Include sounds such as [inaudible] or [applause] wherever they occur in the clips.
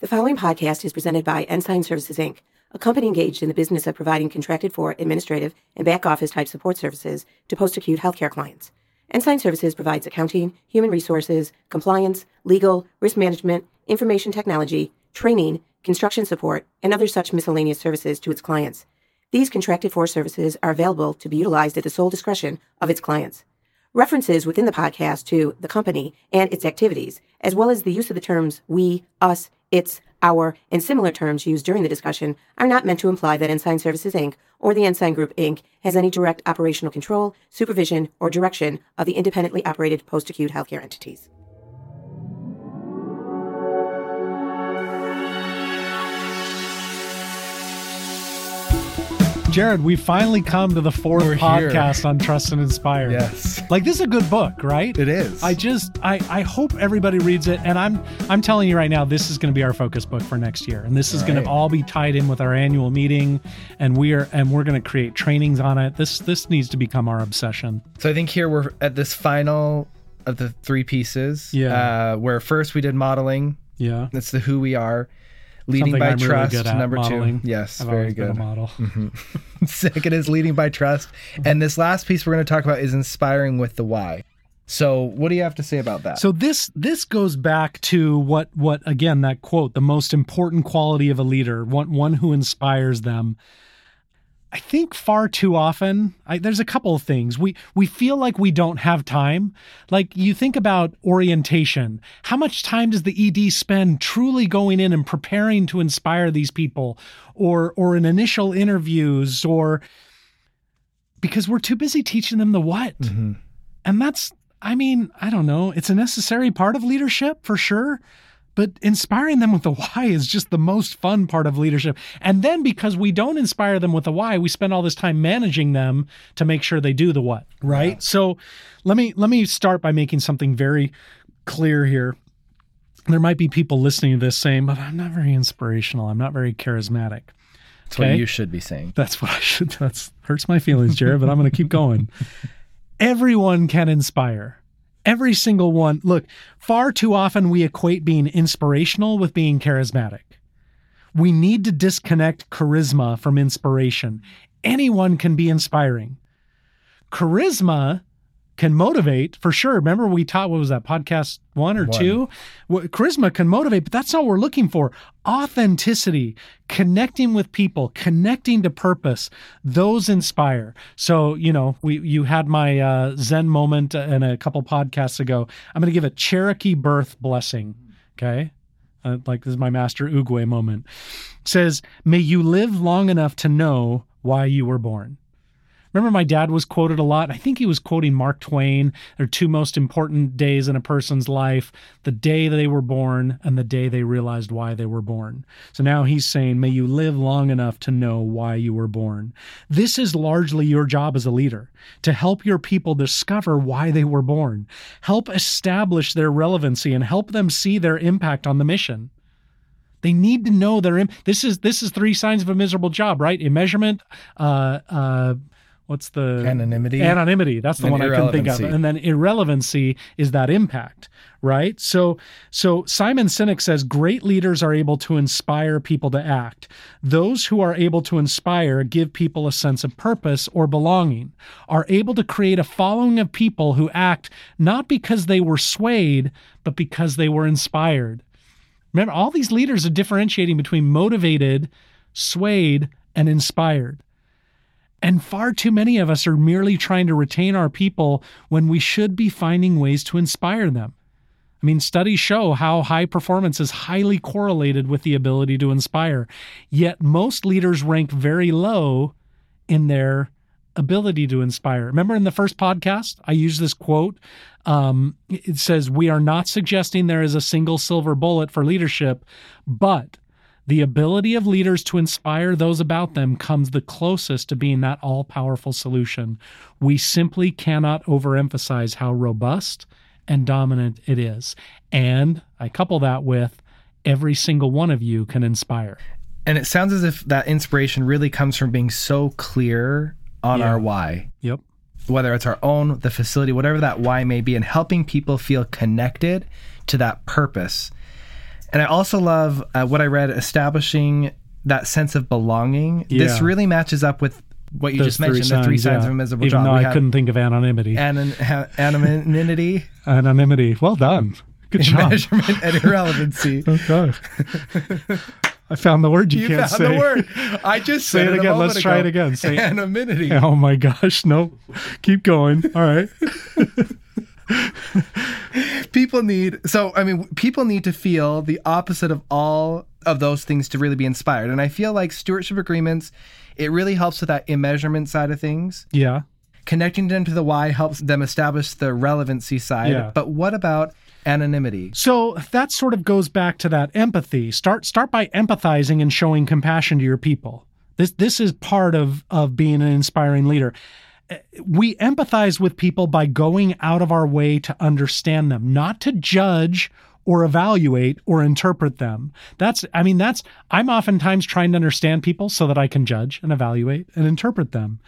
The following podcast is presented by Ensign Services Inc., a company engaged in the business of providing contracted for administrative and back office type support services to post acute healthcare clients. Ensign Services provides accounting, human resources, compliance, legal, risk management, information technology, training, construction support, and other such miscellaneous services to its clients. These contracted for services are available to be utilized at the sole discretion of its clients. References within the podcast to the company and its activities, as well as the use of the terms we, us, its, our, and similar terms used during the discussion are not meant to imply that Ensign Services Inc. or the Ensign Group Inc. has any direct operational control, supervision, or direction of the independently operated post acute healthcare entities. Jared, we finally come to the 4th We're podcast on Trust and Inspire. Yes. Like this is a good book, right? It is. I just I I hope everybody reads it and I'm I'm telling you right now this is going to be our focus book for next year. And this is going Right. to all be tied in with our annual meeting and we're and we're going to create trainings on it. This this needs to become our obsession. So I think here we're at this final of the three pieces. Yeah. Uh, where first we did modeling. Yeah. That's the who we are. Leading Something by I'm really trust. at, number modeling. two. Yes, I've very always been a good. model. Mm-hmm. [laughs] Second is leading by trust. And this last piece we're going to talk about is inspiring with the why. So what do you have to say about that? So this this goes back to what what again that quote the most important quality of a leader one one who inspires them. I think far too often I, there's a couple of things we we feel like we don't have time. Like you think about orientation, how much time does the ED spend truly going in and preparing to inspire these people, or or in initial interviews, or because we're too busy teaching them the what. Mhm. And that's, I mean, I don't know. It's a necessary part of leadership for sure. But inspiring them with the why is just the most fun part of leadership. And then because we don't inspire them with the why, we spend all this time managing them to make sure they do the what, right? So let me let me start by making something very clear here. There might be people listening to this saying, but I'm not very inspirational. I'm not very charismatic. That's what you should be saying. That's what I should. That's hurts my feelings, Jared, but I'm going to keep going. [laughs] Everyone can inspire. Every single one. Look, far too often we equate being inspirational with being charismatic. We need to disconnect charisma from inspiration. Anyone can be inspiring. Charisma can motivate for sure. Remember, we taught what was that podcast one or One. two? Well, charisma can motivate, but that's not what we're looking for. Authenticity, connecting with people, connecting to purpose, those inspire. So, you know, we you had my uh, Zen moment in a couple podcasts ago. I'm going to give a Cherokee birth blessing. Okay. Uh, like this is my master Oogway moment. says, May you live long enough to know why you were born. Remember, my dad was quoted a lot. I think he was quoting Mark Twain. There are two most important days in a person's life the day they were born and the day they realized why they were born. So now he's saying, May you live long enough to know why you were born. This is largely your job as a leader to help your people discover why they were born, help establish their relevancy, and help them see their impact on the mission. They need to know their. Im- this is this is three signs of a miserable job, right? Immeasurement, uh, uh, what's the Anonymity. Anonymity. That's the And one I couldn't think of. And then irrelevancy is that impact, right? So, so Simon Sinek says great leaders are able to inspire people to act. Those who are able to inspire give people a sense of purpose or belonging, are able to create a following of people who act not because they were swayed, but because they were inspired. Remember, all these leaders are differentiating between motivated, swayed, and inspired. And far too many of us are merely trying to retain our people when we should be finding ways to inspire them. I mean, studies show how high performance is highly correlated with the ability to inspire. Yet most leaders rank very low in their ability to inspire. Remember in the first podcast, I used this quote. Um, it says, We are not suggesting there is a single silver bullet for leadership, but the ability of leaders to inspire those about them comes the closest to being that all powerful solution. We simply cannot overemphasize how robust and dominant it is. And I couple that with every single one of you can inspire. And it sounds as if that inspiration really comes from being so clear on Yeah. our why. Yep. whether it's our own, the facility, whatever that why may be, and helping people feel connected to that purpose. And I also love uh, what I read establishing that sense of belonging. This really matches up with what you Those just mentioned, the three signs yeah. of invisible Even job. though We I couldn't think of anonymity. anon- ha- anonymity, [laughs] anonymity. Well done. Good job. measurement, and irrelevancy. [laughs] Okay. I found the word you, You can't found say. the word. I just Say said it again. Let's try it again. Say anonymity. [laughs] Oh my gosh. No. Keep going. All right. People need so i mean people need to feel the opposite of all of those things to really be inspired and i feel like stewardship agreements it really helps with that immeasurement side of things Yeah. connecting them to the why helps them establish the relevancy side Yeah. but what about anonymity So that sort of goes back to that empathy. Start start by empathizing and showing compassion to your people. This this is part of of being an inspiring leader. We empathize with people by going out of our way to understand them, not to judge or evaluate or interpret them. That's I mean that's I'm oftentimes trying to understand people so that I can judge and evaluate and interpret them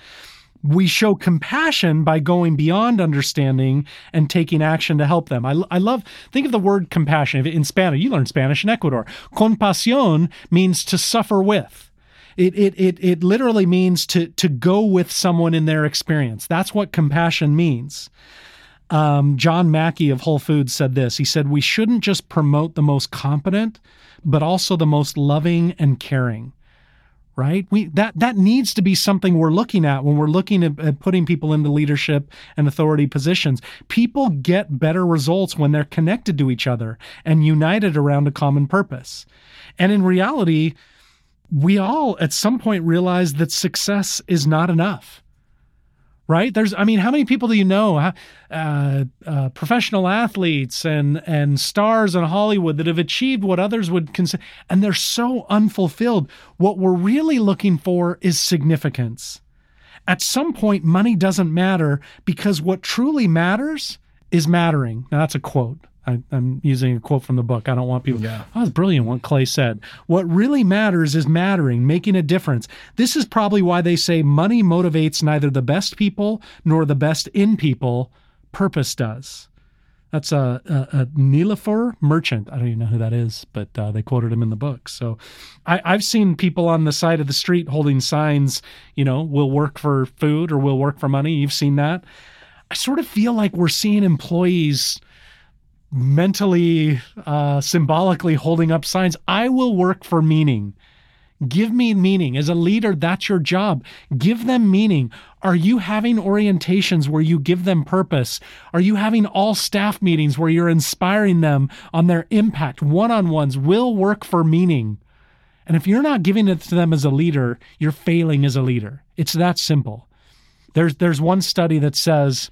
we show compassion by going beyond understanding and taking action to help them. I, I love, think of the word compassion in Spanish. You learn Spanish in Ecuador. Compasión means to suffer with. It, it, it, it literally means to, to go with someone in their experience. That's what compassion means. Um, John Mackey of Whole Foods said this. He said, We shouldn't just promote the most competent, but also the most loving and caring right we that that needs to be something we're looking at when we're looking at, at putting people into leadership and authority positions people get better results when they're connected to each other and united around a common purpose and in reality we all at some point realize that success is not enough right? There's i mean how many people do you know uh, uh, professional athletes and and stars in hollywood that have achieved what others would consider and they're so unfulfilled. What we're really looking for is significance. At some point money doesn't matter because what truly matters is mattering. Now that's a quote I, I'm using a quote from the book. I don't want people. Yeah. Oh, that's brilliant what Clay said. What really matters is mattering, making a difference. This is probably why they say money motivates neither the best people nor the best in people. Purpose does. That's a, a, a Nilofer Merchant. I don't even know who that is, but uh, they quoted him in the book. So I, I've seen people on the side of the street holding signs, you know, we'll work for food or we'll work for money. You've seen that. I sort of feel like we're seeing employees mentally, uh, symbolically holding up signs. I will work for meaning. Give me meaning. As a leader, that's your job. Give them meaning. Are you having orientations where you give them purpose? Are you having all staff meetings where you're inspiring them on their impact? One on ones will work for meaning. And if you're not giving it to them as a leader, you're failing as a leader. It's that simple. There's, there's one study that says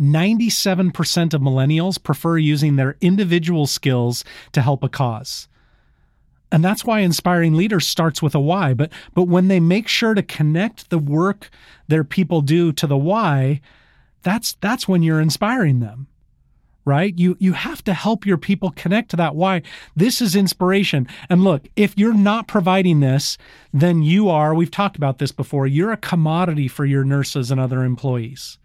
97% of millennials prefer using their individual skills to help a cause. And that's why inspiring leaders starts with a why. But but when they make sure to connect the work their people do to the why, that's that's when you're inspiring them. Right? You you have to help your people connect to that why. This is inspiration. And look, if you're not providing this, then you are, we've talked about this before, you're a commodity for your nurses and other employees.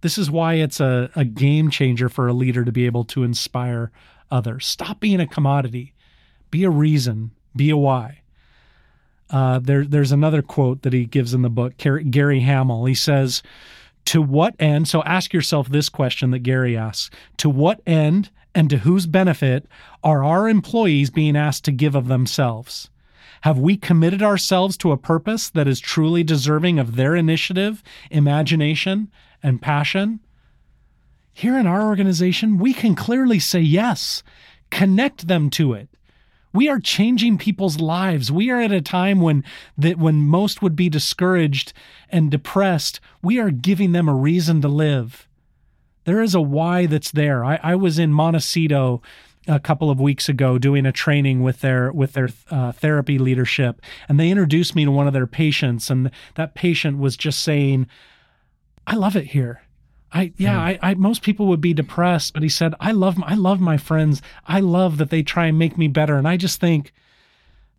This is why it's a, a game changer for a leader to be able to inspire others. Stop being a commodity. Be a reason. Be a why. Uh, there, there's another quote that he gives in the book, Gary Hamel. He says, To what end? So ask yourself this question that Gary asks To what end and to whose benefit are our employees being asked to give of themselves? Have we committed ourselves to a purpose that is truly deserving of their initiative, imagination, and passion? Here in our organization, we can clearly say yes. Connect them to it. We are changing people's lives. We are at a time when that when most would be discouraged and depressed, we are giving them a reason to live. There is a why that's there. I, I was in Montecito a couple of weeks ago doing a training with their with their uh, therapy leadership, and they introduced me to one of their patients, and that patient was just saying, "I love it here." I yeah, I, I most people would be depressed, but he said, "I love I love my friends. I love that they try and make me better." And I just think,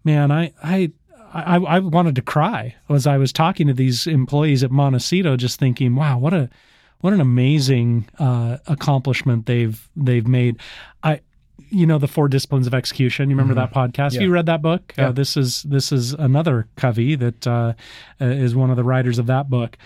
man, I I I, I wanted to cry as I was talking to these employees at Montecito, just thinking, "Wow, what a what an amazing uh, accomplishment they've they've made." I you know the four disciplines of execution you remember that podcast Yeah. you read that book Yeah. uh, this is this is another Covey that uh, is one of the writers of that book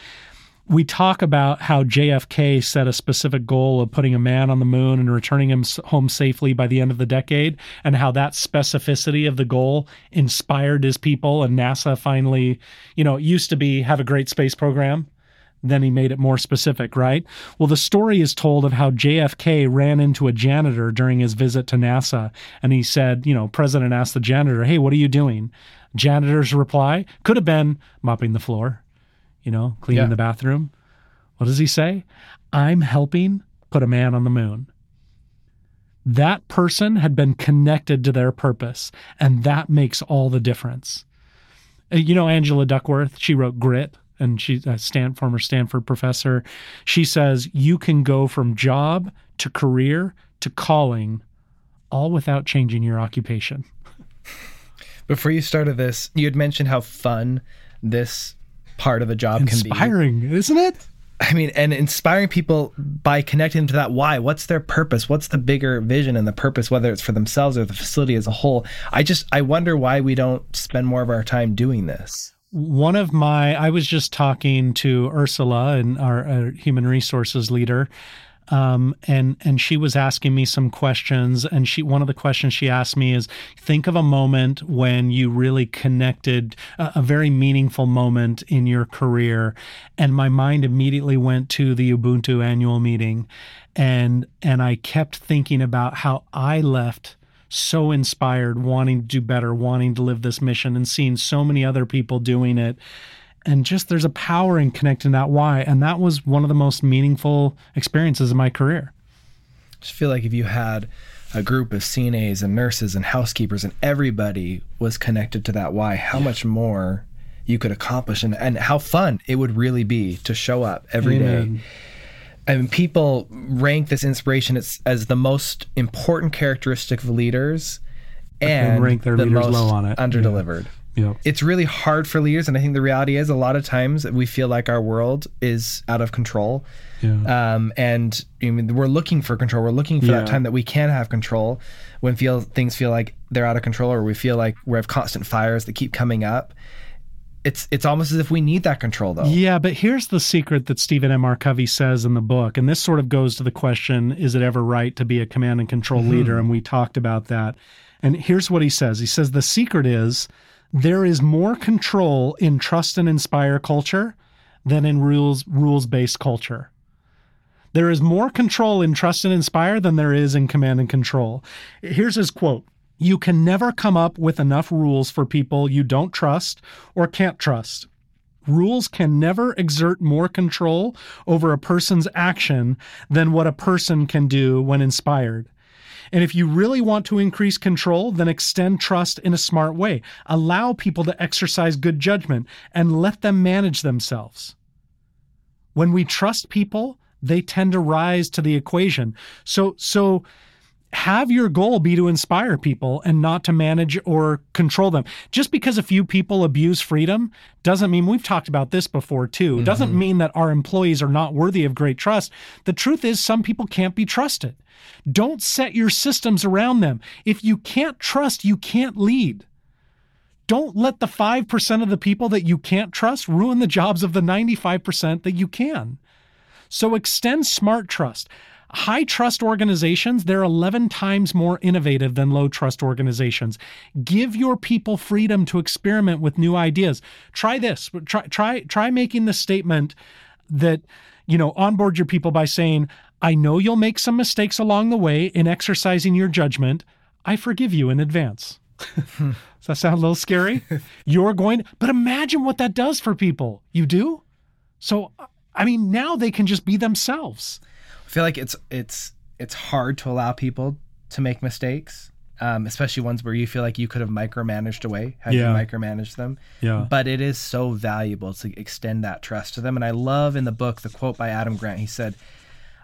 we talk about how JFK set a specific goal of putting a man on the moon and returning him home safely by the end of the decade, and how that specificity of the goal inspired his people. And NASA finally, you know, it used to be have a great space program. Then he made it more specific, right? Well, the story is told of how JFK ran into a janitor during his visit to NASA. And he said, you know, President asked the janitor, Hey, what are you doing? Janitor's reply could have been mopping the floor you know, cleaning Yeah. the bathroom. What does he say? I'm helping put a man on the moon. That person had been connected to their purpose, and that makes all the difference. Uh, You know, Angela Duckworth, she wrote Grit, and she's a Stan, former Stanford professor. She says you can go from job to career to calling, all without changing your occupation. [laughs] Before you started this, you had mentioned how fun this part of a job can be. Inspiring, isn't it? I mean, and inspiring people by connecting them to that why. What's their purpose? What's the bigger vision and the purpose, whether it's for themselves or the facility as a whole? I just, I wonder why we don't spend more of our time doing this. one of my i was just talking to ursula and our, our human resources leader um, and and she was asking me some questions and she one of the questions she asked me is think of a moment when you really connected a, very meaningful moment in your career and my mind immediately went to the ubuntu annual meeting and and i kept thinking about how i left so inspired, wanting to do better, wanting to live this mission, and seeing so many other people doing it. And just there's a power in connecting that why. And that was one of the most meaningful experiences in my career. I just feel like if you had a group of CNAs and nurses and housekeepers and everybody was connected to that why, how much more you could accomplish and, and how fun it would really be to show up every day. Amen. I mean, people rank this inspiration as, as the most important characteristic of leaders and rank their the leaders low on it. underdelivered. Yeah. It's really hard for leaders, and I think the reality is a lot of times we feel like our world is out of control, Yeah. um, and I mean, we're looking for control. We're looking for Yeah. that time that we can have control when feel things feel like they're out of control, or we feel like we have constant fires that keep coming up. It's it's almost as if we need that control, though. Yeah, but here's the secret that Stephen M. R. Covey says in the book, and this sort of goes to the question: Is it ever right to be a command and control leader? And we talked about that. And here's what he says: He says the secret is there is more control in trust and inspire culture than in rules rules based culture. There is more control in trust and inspire than there is in command and control. Here's his quote. You can never come up with enough rules for people you don't trust or can't trust. Rules can never exert more control over a person's action than what a person can do when inspired. And if you really want to increase control, then extend trust in a smart way. Allow people to exercise good judgment and let them manage themselves. When we trust people, they tend to rise to the equation. So, so have your goal be to inspire people and not to manage or control them. Just because a few people abuse freedom doesn't mean we've talked about this before too. It doesn't mean that our employees are not worthy of great trust. The truth is some people can't be trusted. Don't set your systems around them. If you can't trust, you can't lead. Don't let the 5% of the people that you can't trust ruin the jobs of the 95% that you can. So extend smart trust. High trust organizations, they're 11 times more innovative than low trust organizations. Give your people freedom to experiment with new ideas. Try this. Try try try making the statement that you know, onboard your people by saying, "I know you'll make some mistakes along the way in exercising your judgment. I forgive you in advance." [laughs] Does that sound a little scary? [laughs] You're going, but imagine what that does for people. You do? So I mean, now they can just be themselves. I feel like it's it's it's hard to allow people to make mistakes, um, especially ones where you feel like you could have micromanaged away. Have Yeah. you micromanaged them? Yeah. But it is so valuable to extend that trust to them. And I love in the book the quote by Adam Grant. He said,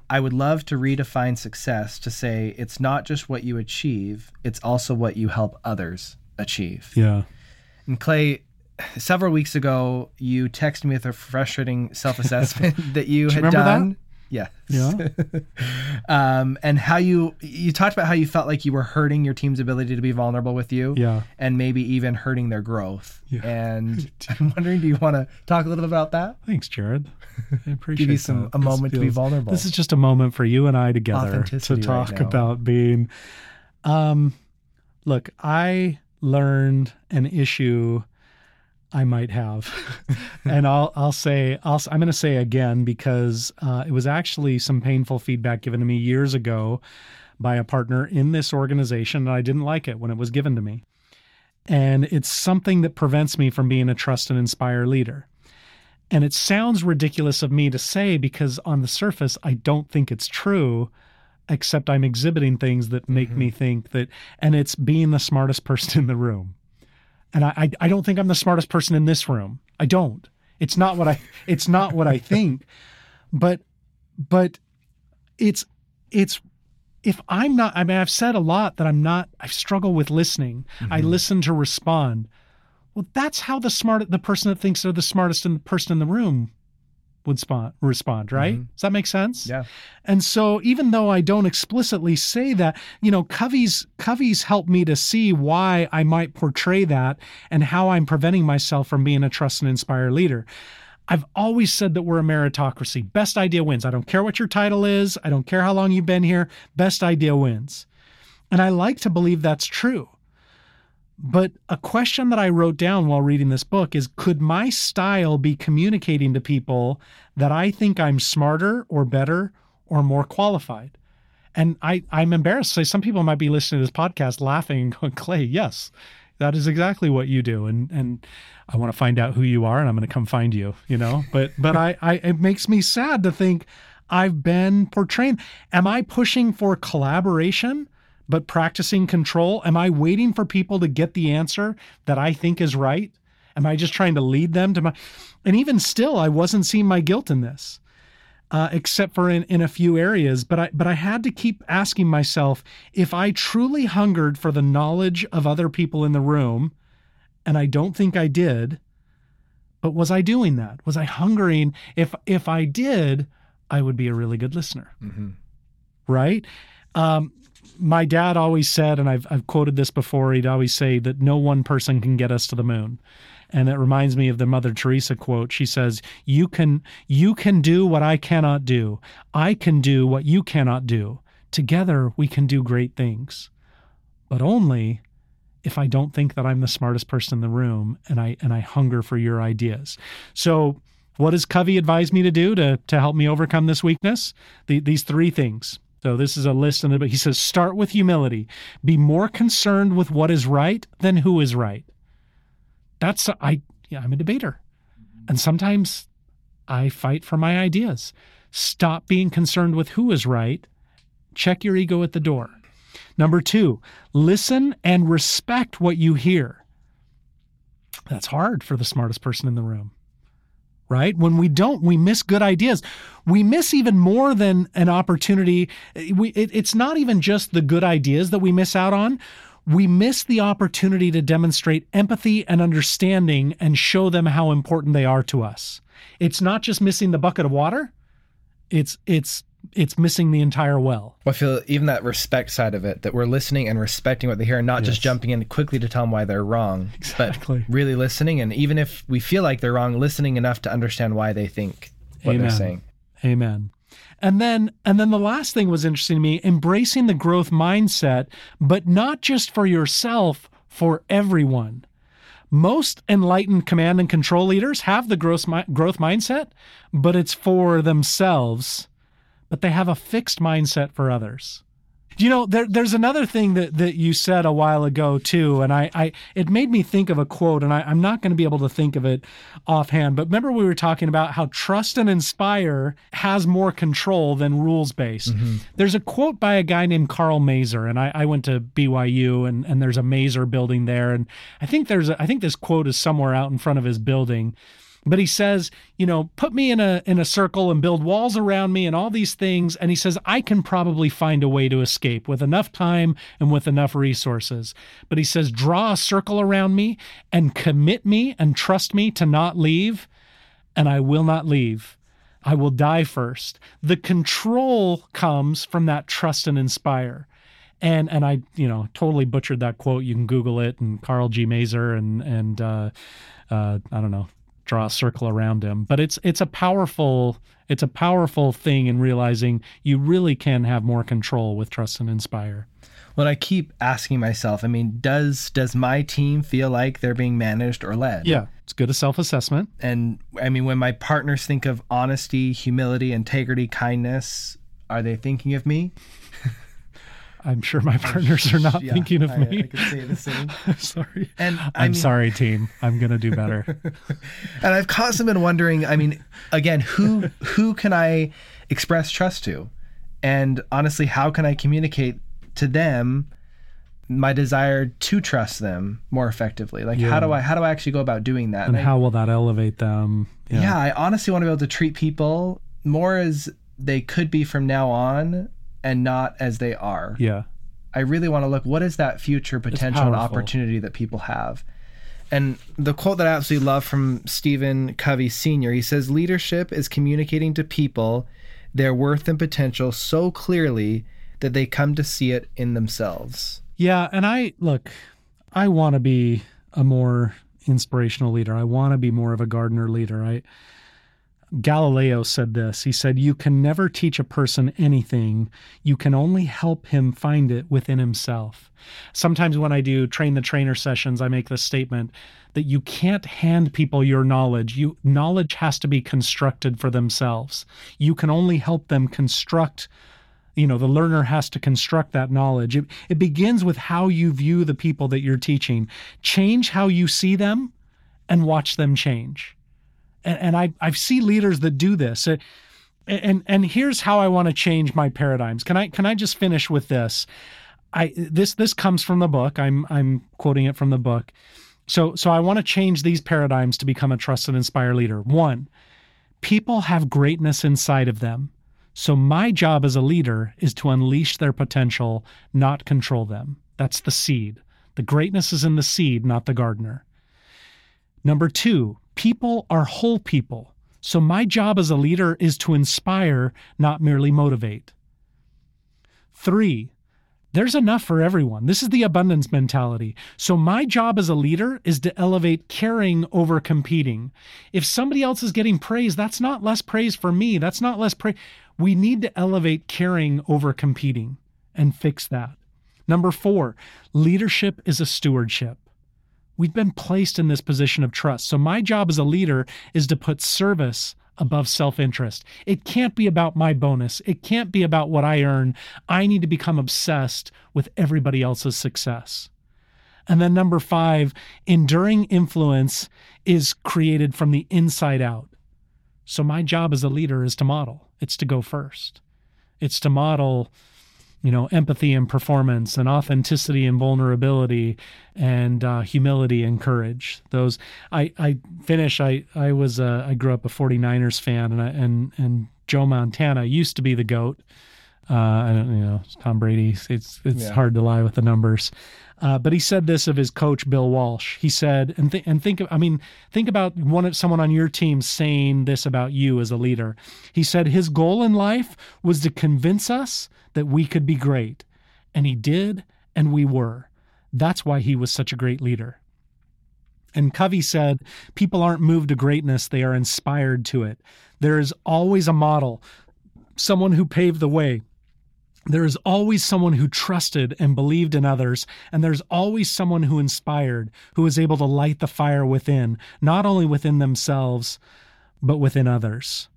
"I would love to redefine success to say it's not just what you achieve; it's also what you help others achieve." Yeah. And Clay, several weeks ago, you texted me with a frustrating self-assessment [laughs] that you had done. that? Yes. Yeah. [laughs] um, and how you you talked about how you felt like you were hurting your team's ability to be vulnerable with you. Yeah. And maybe even hurting their growth. Yeah. And [laughs] [laughs] I'm wondering, do you want to talk a little bit about that? Thanks, Jared. I appreciate Give you some that. a moment to be vulnerable. This is just a moment for you and I together to Authenticity right talk about being. Um, look, I learned an issue I might have, [laughs] and I'll I'll say I'll I'm going to say again because uh, it was actually some painful feedback given to me years ago by a partner in this organization, and I didn't like it when it was given to me, and it's something that prevents me from being a trust and inspire leader. And it sounds ridiculous of me to say because on the surface, I don't think it's true, except I'm exhibiting things that make me think that, and it's being the smartest [laughs] person in the room. And I, I, I don't think I'm the smartest person in this room. I don't. It's not what I, it's not what I think, but, but it's, it's, if I'm not, I mean, I've said a lot that I'm not, I struggle with listening. I mm-hmm. listen to respond. Well, that's how the smart, the person that thinks they're the smartest in the person in the room would respond, right? Mm-hmm. Does that make sense? Yeah. And so even though I don't explicitly say that, you know, Covey's Covey's helped me to see why I might portray that and how I'm preventing myself from being a trust and inspire leader. I've always said that we're a meritocracy. Best idea wins. I don't care what your title is. I don't care how long you've been here. Best idea wins. And I like to believe that's true. But a question that I wrote down while reading this book is could my style be communicating to people that I think I'm smarter or better or more qualified? And I, I'm embarrassed to say some people might be listening to this podcast laughing and going, Clay, yes, that is exactly what you do. And and I want to find out who you are and I'm going to come find you, you know? But but I, I it makes me sad to think I've been portraying. Am I pushing for collaboration? But practicing control? Am I waiting for people to get the answer that I think is right? Am I just trying to lead them to my? And even still, I wasn't seeing my guilt in this, uh, except for in, in a few areas. But I but I had to keep asking myself if I truly hungered for the knowledge of other people in the room, and I don't think I did. But was I doing that? Was I hungering? If if I did, I would be a really good listener Mm-hmm. right? Um, my dad always said, and I've I've quoted this before. He'd always say that no one person can get us to the moon, and it reminds me of the Mother Teresa quote. She says, "You can you can do what I cannot do. I can do what you cannot do. Together we can do great things, but only." If I don't think that I'm the smartest person in the room and I and I hunger for your ideas. So what does Covey advise me to do to to help me overcome this weakness? The, these three things. So this is a list in the book. He says, start with humility. Be more concerned with what is right than who is right. That's I yeah, I'm a debater. And sometimes I fight for my ideas. Stop being concerned with who is right. Check your ego at the door. Number two, listen and respect what you hear. That's hard for the smartest person in the room right? When we don't, we miss good ideas. We miss even more than an opportunity. We, it, it's not even just the good ideas that we miss out on. We miss the opportunity to demonstrate empathy and understanding and show them how important they are to us. It's not just missing the bucket of water. It's it's it's missing the entire well. I feel even that respect side of it, that we're listening and respecting what they hear, and not just jumping in quickly to tell them why they're wrong, Exactly. but really listening. And even if we feel like they're wrong, listening enough to understand why they think what Amen. they're saying. Amen. And then and then the last thing was interesting to me, embracing the growth mindset, but not just for yourself, for everyone. Most enlightened command and control leaders have the growth growth mindset, but it's for themselves, but they have a fixed mindset for others. You know, there, there's another thing that, that you said a while ago too, and I, I it made me think of a quote, and I, I'm not going to be able to think of it offhand. But remember, we were talking about how trust and inspire has more control than rules based. Mm-hmm. There's a quote by a guy named Karl Maeser, and I, I went to BYU, and, and there's a Maeser building there, and I think there's a, I think this quote is somewhere out in front of his building but he says you know put me in a in a circle and build walls around me and all these things and he says i can probably find a way to escape with enough time and with enough resources but he says draw a circle around me and commit me and trust me to not leave and i will not leave I will die first. The control comes from that trust and inspire. And and I, you know, totally butchered that quote. You can Google it and Karl G. Maeser and and uh, uh, I don't know, draw a circle around him. But it's it's a powerful it's a powerful thing in realizing you really can have more control with trust and inspire. Well, I keep asking myself, I mean, does does my team feel like they're being managed or led? Yeah, it's good a self-assessment. And I mean, when my partners think of honesty, humility, integrity, kindness, are they thinking of me? [laughs] I'm sure my partners are not Yeah, thinking of I, me. I could say the same. [laughs] sorry. And I I'm mean- sorry, team. I'm gonna do better. [laughs] And I've constantly been wondering, I mean, again, who who can I express trust to? And honestly, how can I communicate to them my desire to trust them more effectively? Like how do I how do I actually go about doing that? and I- how will that elevate them? yeah. I honestly want to be able to treat people more as they could be from now on and not as they are. Yeah. I really want to look what is that future potential and opportunity that people have. And the quote that I absolutely love from Stephen Covey Sr. He says, "Leadership is communicating to people their worth and potential so clearly that they come to see it in themselves." Yeah, and I look, I want to be a more inspirational leader. I want to be more of a gardener leader. I Galileo said this. He said, "You can never teach a person anything. You can only help him find it within himself." Sometimes when I do train the trainer sessions, I make this statement that you can't hand people your knowledge. You knowledge has to be constructed for themselves. You can only help them construct you know the learner has to construct that knowledge it, it begins with how you view the people that you're teaching change how you see them and watch them change and, and i i see leaders that do this. Uh, and and here's how i want to change my paradigms. Can i can i just finish with this? I this this comes from the book. I'm i'm quoting it from the book. So so i want to change these paradigms to become a trust and inspire leader. One people have greatness inside of them. So, my job as a leader is to unleash their potential, not control them. That's the seed. The greatness is in the seed, not the gardener. Number two, people are whole people. So, my job as a leader is to inspire, not merely motivate. Three, there's enough for everyone. This is the abundance mentality. So, my job as a leader is to elevate caring over competing. If somebody else is getting praise, that's not less praise for me. That's not less praise. We need to elevate caring over competing and fix that. Number four, leadership is a stewardship. We've been placed in this position of trust. So, my job as a leader is to put service above self interest. It can't be about my bonus, it can't be about what I earn. I need to become obsessed with everybody else's success. And then, number five, enduring influence is created from the inside out. So, my job as a leader is to model, it's to go first, it's to model you know, empathy and performance, and authenticity and vulnerability, and uh, humility and courage. Those I I finish. I I was uh, I grew up a 49ers fan, and I, and and Joe Montana used to be the goat. Uh, I don't you know Tom Brady. It's it's Yeah. hard to lie with the numbers. Uh, but he said this of his coach Bill Walsh. He said, and th- and think, I mean, think about one of someone on your team saying this about you as a leader. He said his goal in life was to convince us that we could be great, and he did, and we were. That's why he was such a great leader. And Covey said, people aren't moved to greatness; they are inspired to it. There is always a model, someone who paved the way, there is always someone who trusted and believed in others, and there's always someone who inspired, who was able to light the fire within, not only within themselves, but within others.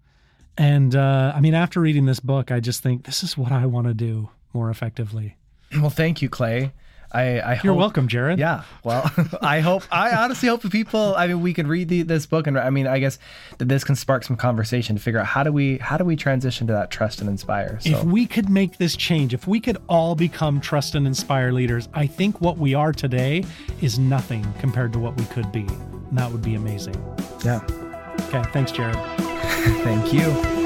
And uh, I mean, after reading this book, I just think this is what I want to do more effectively. Well, thank you, Clay. I, I You're hope- welcome, Jared. Yeah. Well, [laughs] I hope, I honestly hope the people, I mean, we can read the, this book and I mean, I guess that this can spark some conversation to figure out how do we, how do we transition to that trust and inspire? So If we could make this change, if we could all become trust and inspire leaders, I think what we are today is nothing compared to what we could be. And that would be amazing. yeah. Okay, thanks, Jared. [laughs] Thank you.